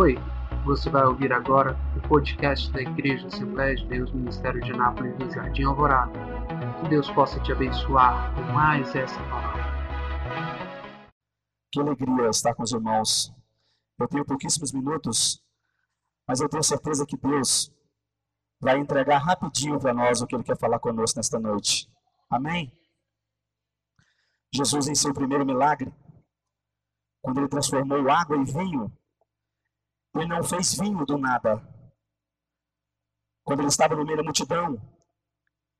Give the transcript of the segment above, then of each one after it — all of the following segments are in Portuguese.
Oi, você vai ouvir agora o podcast da Igreja Assembleia de Deus Ministério de Nápoles do Jardim Alvorada. Que Deus possa te abençoar com mais essa palavra. Que alegria estar com os irmãos. Eu tenho pouquíssimos minutos, mas eu tenho certeza que Deus vai entregar rapidinho para nós o que Ele quer falar conosco nesta noite. Amém? Jesus, em seu primeiro milagre, quando Ele transformou água em vinho, Ele não fez vinho do nada. Quando Ele estava no meio da multidão,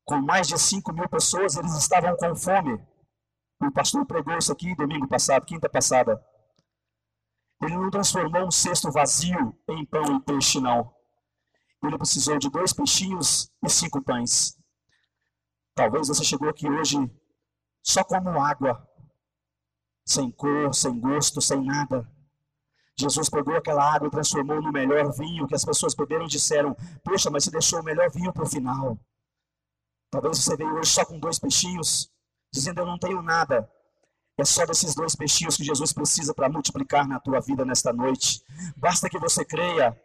com mais de 5 mil pessoas, eles estavam com fome. O pastor pregou isso aqui domingo passado, quinta passada. Ele não transformou um cesto vazio em pão e peixe, não. Ele precisou de dois peixinhos e cinco pães. Talvez você chegou aqui hoje só como água, sem cor, sem gosto, sem nada. Jesus pegou aquela água e transformou no melhor vinho que as pessoas beberam e disseram: Poxa, mas você deixou o melhor vinho para o final. Talvez você veio hoje só com dois peixinhos, dizendo: Eu não tenho nada. É só desses dois peixinhos que Jesus precisa para multiplicar na tua vida nesta noite. Basta que você creia.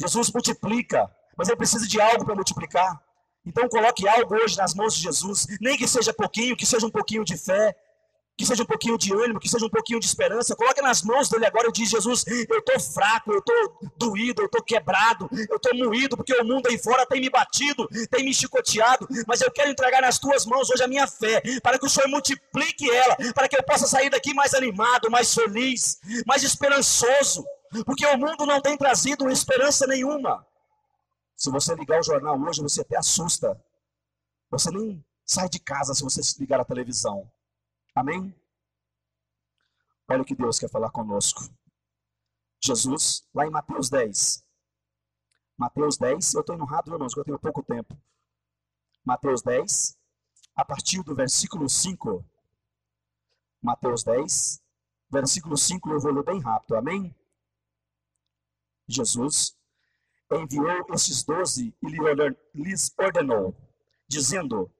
Jesus multiplica, mas ele precisa de algo para multiplicar. Então coloque algo hoje nas mãos de Jesus, nem que seja pouquinho, que seja um pouquinho de fé, que seja um pouquinho de ânimo, que seja um pouquinho de esperança. Coloque nas mãos dele agora e diz: Jesus, eu estou fraco, eu estou doído, eu estou quebrado, eu estou moído, porque o mundo aí fora tem me batido, tem me chicoteado, mas eu quero entregar nas tuas mãos hoje a minha fé, para que o Senhor multiplique ela, para que eu possa sair daqui mais animado, mais feliz, mais esperançoso, porque o mundo não tem trazido esperança nenhuma. Se você ligar o jornal hoje, você até assusta. Você nem sai de casa se você ligar a televisão. Amém? Olha o que Deus quer falar conosco. Jesus, lá em Mateus 10. Mateus 10, eu estou indo rápido, irmãos, porque eu tenho pouco tempo. Mateus 10, a partir do versículo 5. Mateus 10, versículo 5, eu vou ler bem rápido, amém? Jesus enviou esses doze e lhes ordenou, dizendo: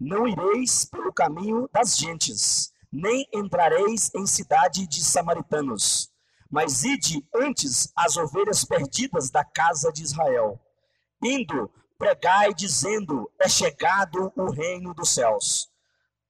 Não ireis pelo caminho das gentes, nem entrareis em cidade de samaritanos, mas ide antes as ovelhas perdidas da casa de Israel. Indo, pregai, dizendo: É chegado o reino dos céus.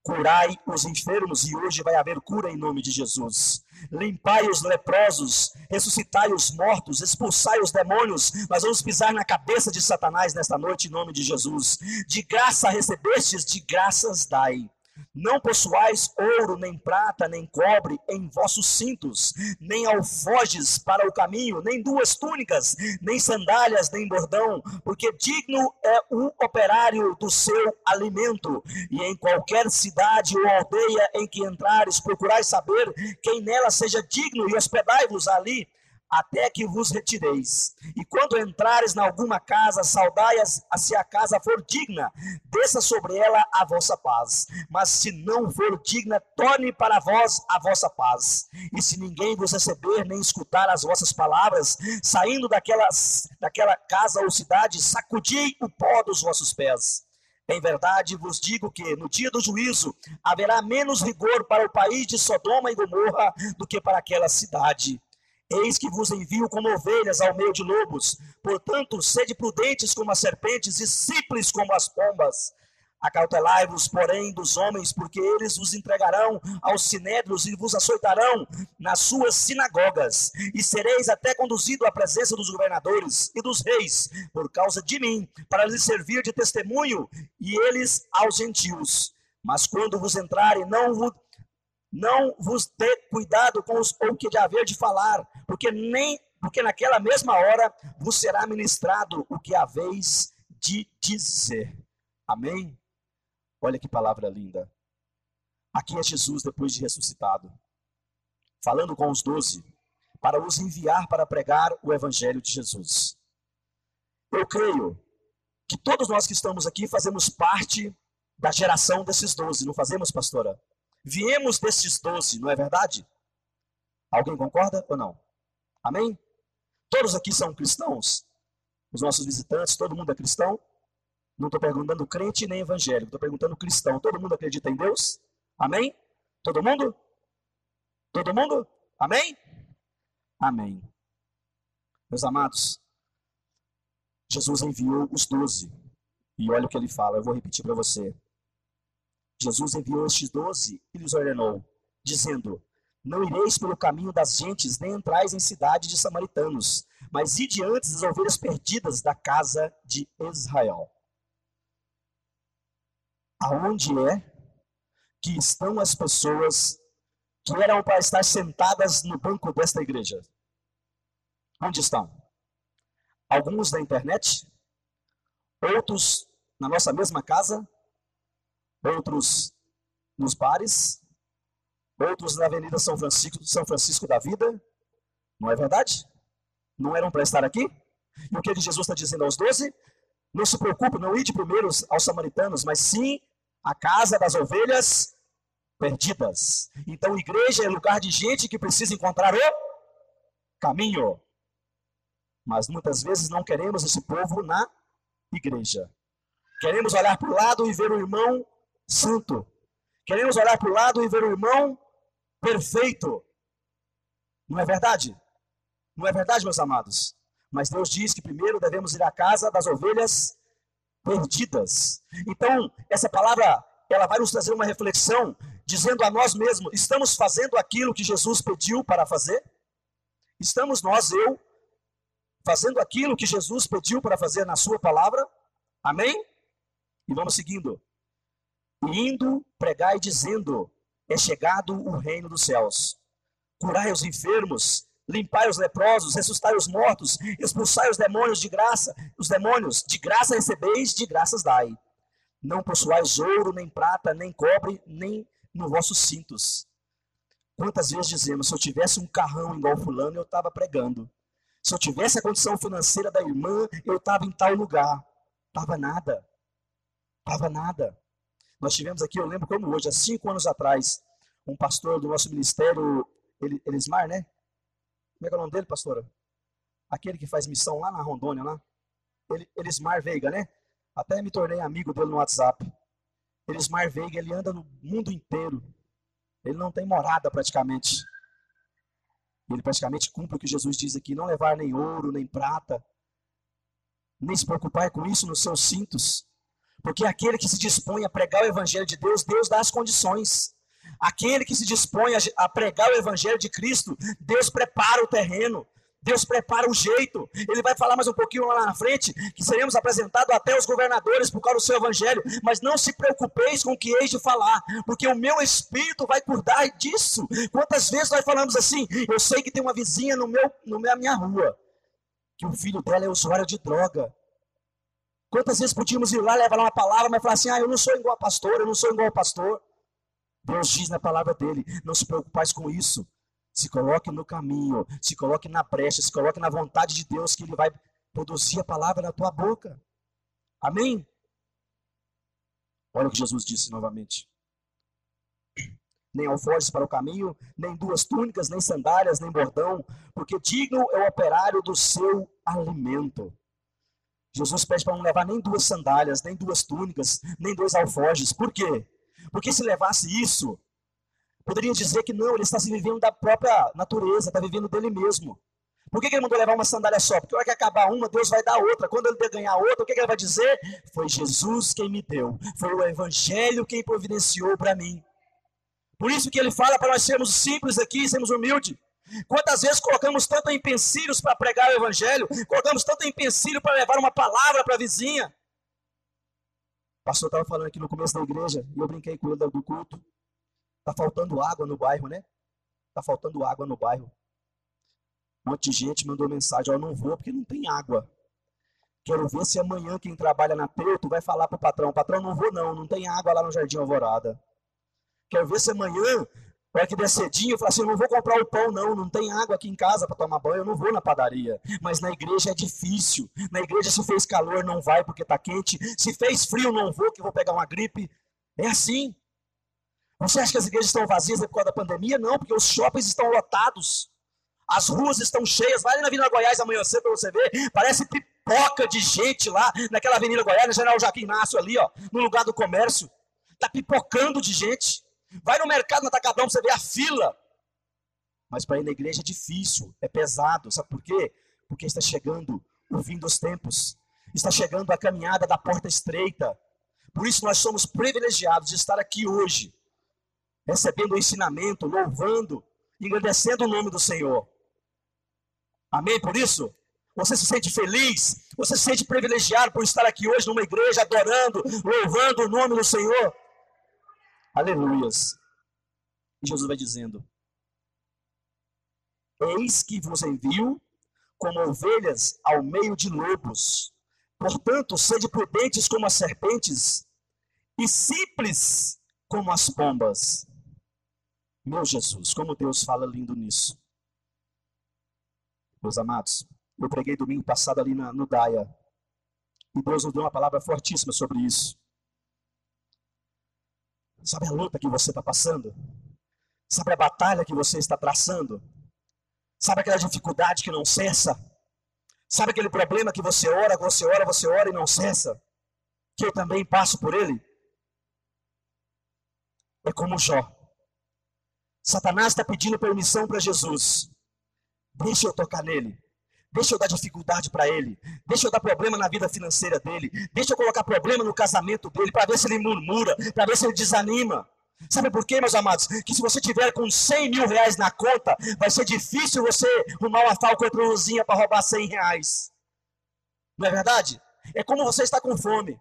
Curai os enfermos, e hoje vai haver cura em nome de Jesus. Limpai os leprosos, ressuscitai os mortos, expulsai os demônios. Nós vamos pisar na cabeça de Satanás nesta noite em nome de Jesus. De graça recebestes, de graças dai. Não possuais ouro, nem prata, nem cobre em vossos cintos, nem alfoges para o caminho, nem duas túnicas, nem sandálias, nem bordão, porque digno é o operário do seu alimento. E em qualquer cidade ou aldeia em que entrares, procurai saber quem nela seja digno e hospedai-vos ali até que vos retireis. E quando entrares em alguma casa, saudai-as, se a casa for digna, desça sobre ela a vossa paz. Mas se não for digna, torne para vós a vossa paz. E se ninguém vos receber, nem escutar as vossas palavras, saindo daquelas, daquela casa ou cidade, sacudi o pó dos vossos pés. Em verdade vos digo que no dia do juízo haverá menos rigor para o país de Sodoma e Gomorra do que para aquela cidade. Eis que vos envio como ovelhas ao meio de lobos. Portanto, sede prudentes como as serpentes e simples como as pombas. Acautelai-vos, porém, dos homens, porque eles vos entregarão aos sinédrios e vos açoitarão nas suas sinagogas. E sereis até conduzido à presença dos governadores e dos reis, por causa de mim, para lhes servir de testemunho, e eles aos gentios. Mas quando vos entrarem, não vos não vos dê cuidado com os, o que de haver de falar, porque nem porque naquela mesma hora vos será ministrado o que haveis de dizer. Amém? Olha que palavra linda. Aqui é Jesus depois de ressuscitado, falando com os doze, para os enviar para pregar o evangelho de Jesus. Eu creio que todos nós que estamos aqui fazemos parte da geração desses doze, não fazemos, pastora? Viemos destes doze, não é verdade? Alguém concorda ou não? Amém? Todos aqui são cristãos? Os nossos visitantes, todo mundo é cristão? Não estou perguntando crente nem evangélico, estou perguntando cristão. Todo mundo acredita em Deus? Amém? Todo mundo? Todo mundo? Amém? Amém. Meus amados, Jesus enviou os doze. E olha o que ele fala, eu vou repetir para você. Jesus enviou estes doze e lhes ordenou, dizendo: Não ireis pelo caminho das gentes, nem entrais em cidade de samaritanos, mas ide antes das ovelhas perdidas da casa de Israel. Aonde é que estão as pessoas que eram para estar sentadas no banco desta igreja? Onde estão? Alguns da internet, outros na nossa mesma casa, outros nos bares, outros na Avenida São Francisco, São Francisco da Vida. Não é verdade? Não eram para estar aqui? E o que Jesus está dizendo aos doze? Não se preocupe, não ide primeiro aos samaritanos, mas sim à casa das ovelhas perdidas. Então, igreja é lugar de gente que precisa encontrar o caminho. Mas muitas vezes não queremos esse povo na igreja. Queremos olhar para o lado e ver o irmão santo. Queremos olhar para o lado e ver o irmão perfeito. Não é verdade? Não é verdade, meus amados? Mas Deus diz que primeiro devemos ir à casa das ovelhas perdidas. Então, essa palavra, ela vai nos trazer uma reflexão, dizendo a nós mesmos: estamos fazendo aquilo que Jesus pediu para fazer? Estamos nós, eu, fazendo aquilo que Jesus pediu para fazer na Sua palavra? Amém? E vamos seguindo. Indo, pregai dizendo: É chegado o reino dos céus. Curai os enfermos, limpai os leprosos, ressuscitai os mortos, expulsai os demônios de graça, os demônios de graça recebeis, de graças dai. Não possuais ouro, nem prata, nem cobre, nem nos vossos cintos. Quantas vezes dizemos, se eu tivesse um carrão igual fulano, eu estava pregando. Se eu tivesse a condição financeira da irmã, eu estava em tal lugar. Estava nada. Estava nada. Nós tivemos aqui, eu lembro como hoje, há cinco anos atrás, um pastor do nosso ministério, Elismar, né? Como é que é o nome dele, pastora? Aquele que faz missão lá na Rondônia, lá. Elismar Veiga, né? Até me tornei amigo dele no WhatsApp. Elismar Veiga, ele anda no mundo inteiro. Ele não tem morada praticamente. Ele praticamente cumpre o que Jesus diz aqui: não levar nem ouro, nem prata, nem se preocupar com isso nos seus cintos. Porque aquele que se dispõe a pregar o evangelho de Deus, Deus dá as condições. Aquele que se dispõe a pregar o evangelho de Cristo, Deus prepara o terreno. Deus prepara o jeito. Ele vai falar mais um pouquinho lá na frente que seremos apresentados até os governadores por causa do seu evangelho. Mas não se preocupeis com o que eis de falar, porque o meu espírito vai cuidar disso. Quantas vezes nós falamos assim? Eu sei que tem uma vizinha no meu, no na minha rua que o filho dela é usuário de droga. Quantas vezes podíamos ir lá, levar uma palavra, mas falar assim: ah, eu não sou igual a pastor, eu não sou igual ao pastor. Deus diz na palavra dele: não se preocupais com isso. Se coloque no caminho, se coloque na brecha, se coloque na vontade de Deus, que Ele vai produzir a palavra na tua boca. Amém? Olha o que Jesus disse novamente. Nem alforjes para o caminho, nem duas túnicas, nem sandálias, nem bordão, porque digno é o operário do seu alimento. Jesus pede para não levar nem duas sandálias, nem duas túnicas, nem dois alforjes. Por quê? Porque se levasse isso, poderia dizer que não, ele está se vivendo da própria natureza, está vivendo dele mesmo. Por que, que ele mandou levar uma sandália só? Porque na hora que acabar uma, Deus vai dar outra. Quando ele ganhar outra, o que, que ele vai dizer? Foi Jesus quem me deu. Foi o Evangelho quem providenciou para mim. Por isso que ele fala para nós sermos simples aqui, sermos humildes. Quantas vezes colocamos tanto empecilhos para pregar o evangelho, colocamos tanto empecilho para levar uma palavra para a vizinha. O pastor estava falando aqui no começo da igreja, e eu brinquei com ele do culto. Está faltando água no bairro, né? Está faltando água no bairro. Um monte de gente mandou mensagem, eu não vou porque não tem água. Quero ver se amanhã quem trabalha na Teuto vai falar para o patrão, patrão, não vou não, não tem água lá no Jardim Alvorada. Quero ver se amanhã para que der cedinho, eu falo assim, eu não vou comprar o pão não, não tem água aqui em casa para tomar banho, eu não vou na padaria. Mas na igreja é difícil. Na igreja se fez calor, não vai porque está quente. Se fez frio, não vou que vou pegar uma gripe. É assim. Você acha que as igrejas estão vazias por causa da pandemia? Não, porque os shoppings estão lotados. As ruas estão cheias. Vai na Avenida Goiás amanhã cedo para você ver. Parece pipoca de gente lá naquela Avenida Goiás, na General Joaquim Inácio ali, ó, no lugar do comércio. Está pipocando de gente. Vai no mercado no Atacadão você vê a fila. Mas para ir na igreja é difícil, é pesado. Sabe por quê? Porque está chegando o fim dos tempos. Está chegando a caminhada da porta estreita. Por isso nós somos privilegiados de estar aqui hoje, recebendo o ensinamento, louvando, engrandecendo o nome do Senhor. Amém por isso? Você se sente feliz? Você se sente privilegiado por estar aqui hoje numa igreja adorando, louvando o nome do Senhor? Aleluias. E Jesus vai dizendo: Eis que vos envio como ovelhas ao meio de lobos. Portanto, sede prudentes como as serpentes e simples como as pombas. Meu Jesus, como Deus fala lindo nisso. Meus amados, eu preguei domingo passado ali na, no Daia. E Deus nos deu uma palavra fortíssima sobre isso. Sabe a luta que você está passando? Sabe a batalha que você está traçando? Sabe aquela dificuldade que não cessa? Sabe aquele problema que você ora, você ora, você ora e não cessa? Que eu também passo por ele? É como Jó. Satanás está pedindo permissão para Jesus. Deixa eu tocar nele. Deixa eu dar dificuldade para ele. Deixa eu dar problema na vida financeira dele. Deixa eu colocar problema no casamento dele para ver se ele murmura, para ver se ele desanima. Sabe por quê, meus amados? Que se você tiver com 100 mil reais na conta, vai ser difícil você arrumar uma falcatruzzinha para roubar 100 reais. Não é verdade? É como você está com fome.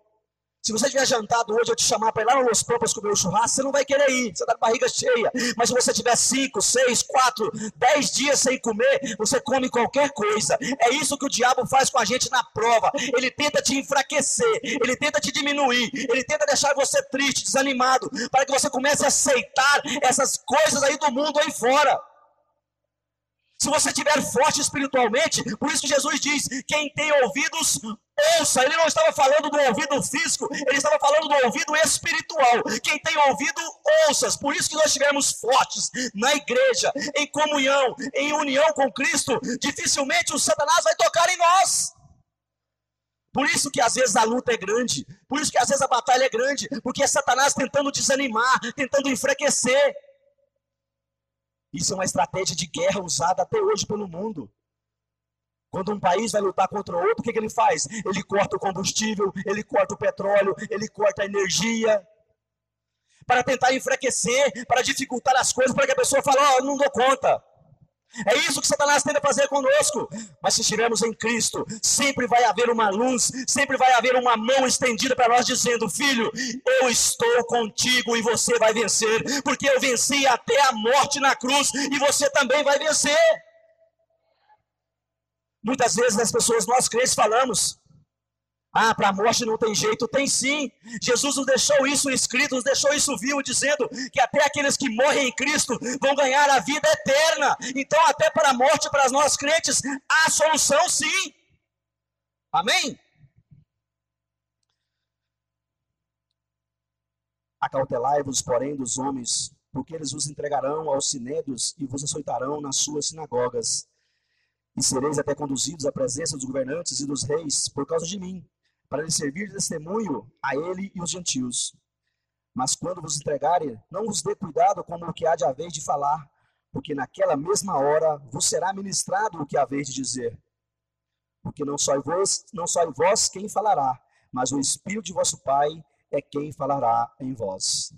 Se você tiver jantado hoje, eu te chamar para ir lá no Los Pampas comer o churrasco, você não vai querer ir, você está a barriga cheia. Mas se você tiver 5, 6, 4, 10 dias sem comer, você come qualquer coisa. É isso que o diabo faz com a gente na prova. Ele tenta te enfraquecer, ele tenta te diminuir, ele tenta deixar você triste, desanimado, para que você comece a aceitar essas coisas aí do mundo aí fora. Se você estiver forte espiritualmente, por isso que Jesus diz: quem tem ouvidos, ouça. Ele não estava falando do ouvido físico, ele estava falando do ouvido espiritual. Quem tem ouvido, ouça. Por isso que nós estivermos fortes na igreja, em comunhão, em união com Cristo, dificilmente o Satanás vai tocar em nós. Por isso que às vezes a luta é grande, por isso que às vezes a batalha é grande, porque é Satanás tentando desanimar, tentando enfraquecer. Isso é uma estratégia de guerra usada até hoje pelo mundo. Quando um país vai lutar contra o outro, o que, que ele faz? Ele corta o combustível, ele corta o petróleo, ele corta a energia. Para tentar enfraquecer, para dificultar as coisas, para que a pessoa fale: Ó, oh, não dou conta. É isso que Satanás tenta fazer conosco. Mas se estivermos em Cristo, sempre vai haver uma luz, sempre vai haver uma mão estendida para nós dizendo: Filho, eu estou contigo e você vai vencer, porque eu venci até a morte na cruz e você também vai vencer. Muitas vezes as pessoas, nós crentes, falamos: ah, para a morte não tem jeito. Tem sim. Jesus nos deixou isso escrito, nos deixou isso vivo, dizendo que até aqueles que morrem em Cristo vão ganhar a vida eterna. Então, até para a morte, para nós crentes, há solução sim. Amém? Acautelai-vos, porém, dos homens, porque eles vos entregarão aos sinédrios e vos açoitarão nas suas sinagogas. E sereis até conduzidos à presença dos governantes e dos reis por causa de mim para lhe servir de testemunho a ele e os gentios. Mas quando vos entregarem, não vos dê cuidado como o que há de haver de falar, porque naquela mesma hora vos será ministrado o que haver de dizer. Porque não só vós, não só vós quem falará, mas o Espírito de vosso Pai é quem falará em vós.